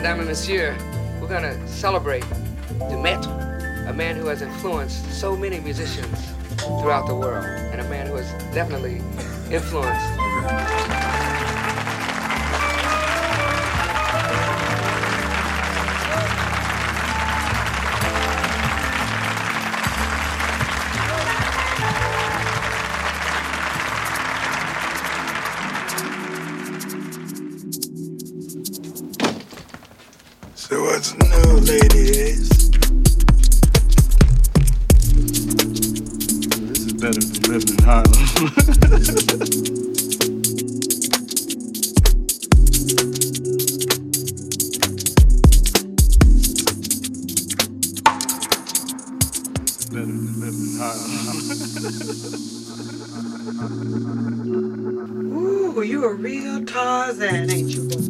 Madame and Monsieur, we're gonna celebrate Demetre, a man who has influenced so many musicians throughout the world, and a man who has definitely influenced So what's new, ladies? This is better than living in Harlem. Ooh, you a real Tarzan, ain't you,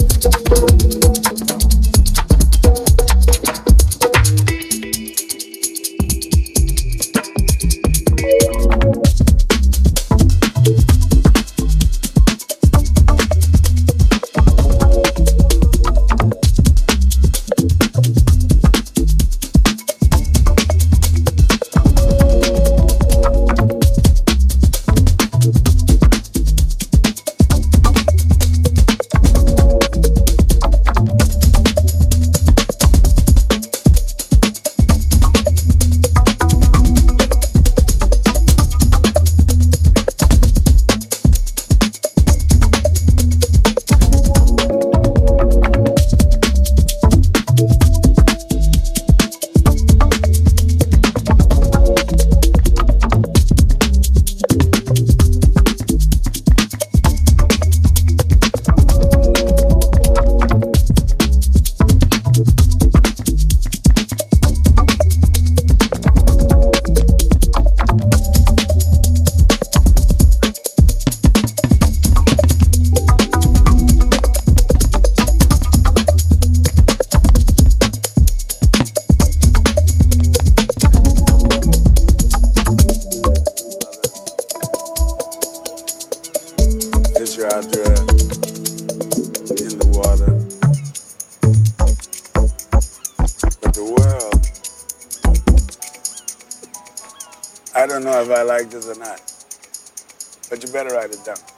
I don't know if I like this or not, but you better write it down.